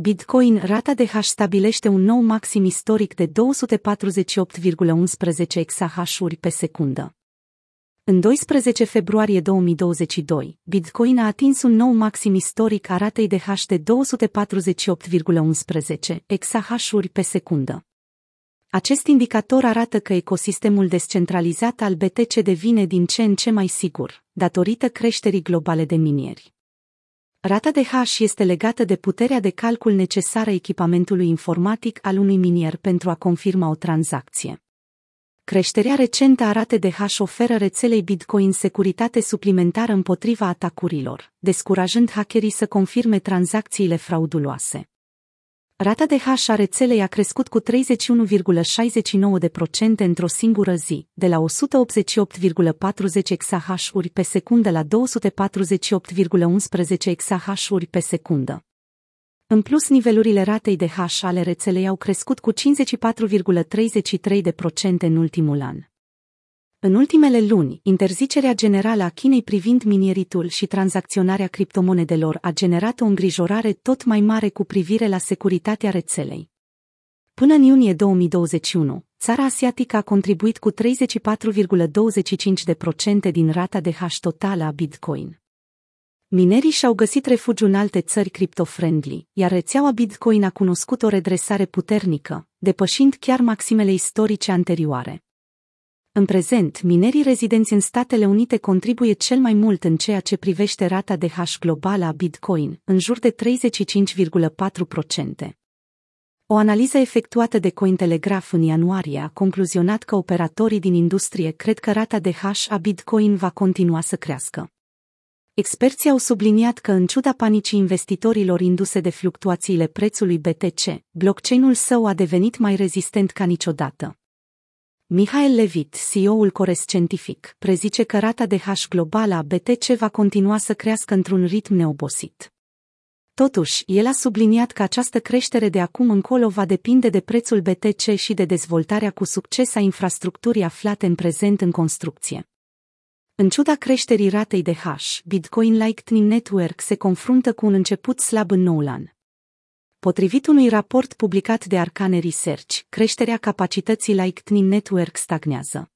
Bitcoin rata de hash stabilește un nou maxim istoric de 248,11 exahash-uri pe secundă. În 12 februarie 2022, Bitcoin a atins un nou maxim istoric a ratei de hash de 248,11 exahash-uri pe secundă. Acest indicator arată că ecosistemul descentralizat al BTC devine din ce în ce mai sigur, datorită creșterii globale de minieri. Rata de hash este legată de puterea de calcul necesară echipamentului informatic al unui minier pentru a confirma o tranzacție. Creșterea recentă a ratei de hash oferă rețelei Bitcoin securitate suplimentară împotriva atacurilor, descurajând hackerii să confirme tranzacțiile frauduloase. Rata de hash a rețelei a crescut cu 31,69% într-o singură zi, de la 188,40 exahash-uri pe secundă la 248,11 exahash-uri pe secundă. În plus, nivelurile ratei de hash ale rețelei au crescut cu 54,33% în ultimul an. În ultimele luni, interzicerea generală a Chinei privind minieritul și tranzacționarea criptomonedelor a generat o îngrijorare tot mai mare cu privire la securitatea rețelei. Până în iunie 2021, țara asiatică a contribuit cu 34,25% din rata de hash totală a Bitcoin. Minerii și-au găsit refugiu în alte țări crypto-friendly, iar rețeaua Bitcoin a cunoscut o redresare puternică, depășind chiar maximele istorice anterioare. În prezent, minerii rezidenți în Statele Unite contribuie cel mai mult în ceea ce privește rata de hash globală a Bitcoin, în jur de 35,4%. O analiză efectuată de Cointelegraph în ianuarie a concluzionat că operatorii din industrie cred că rata de hash a Bitcoin va continua să crească. Experții au subliniat că, în ciuda panicii investitorilor induse de fluctuațiile prețului BTC, blockchain-ul său a devenit mai rezistent ca niciodată. Mihail Levit, CEO-ul Cores Scientific, prezice că rata de hash globală a BTC va continua să crească într-un ritm neobosit. Totuși, el a subliniat că această creștere de acum încolo va depinde de prețul BTC și de dezvoltarea cu succes a infrastructurii aflate în prezent în construcție. În ciuda creșterii ratei de hash, Bitcoin Lightning Network se confruntă cu un început slab în noul an. Potrivit unui raport publicat de Arcane Research, creșterea capacității Lightning Network stagnează.